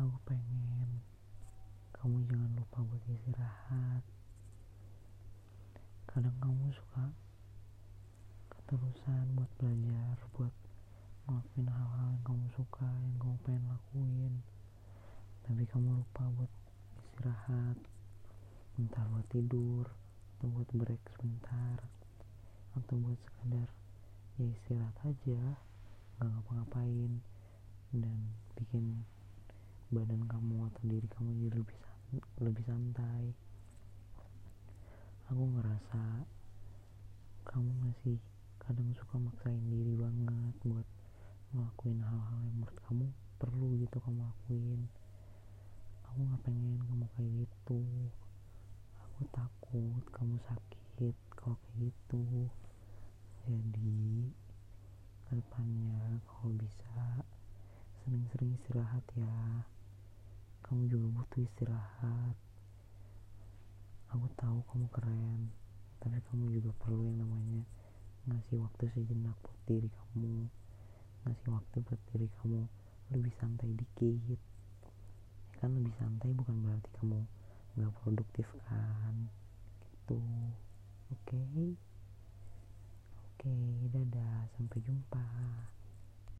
aku pengen kamu jangan lupa buat istirahat. Kadang kamu suka keterusan buat belajar buat ngelakuin hal-hal yang kamu suka yang kamu pengen lakuin. Tapi kamu lupa buat istirahat entah buat tidur atau buat break sebentar atau buat sekadar ya istirahat aja nggak ngapa-ngapain dan bikin badan kamu atau diri kamu jadi lebih lebih santai. Aku ngerasa kamu masih kadang suka maksain diri banget buat ngelakuin hal-hal yang menurut kamu perlu gitu kamu lakuin. Aku nggak pengen kamu kayak gitu. Aku takut kamu sakit kalau kayak gitu. Jadi ke depannya kalau bisa sering-sering istirahat ya kamu juga butuh istirahat. Aku tahu kamu keren tapi kamu juga perlu yang namanya ngasih waktu sejenak buat diri kamu ngasih waktu buat diri kamu lebih santai dikit. Ya kan lebih santai bukan berarti kamu nggak produktif kan? Gitu. Oke? Okay? oke okay, dadah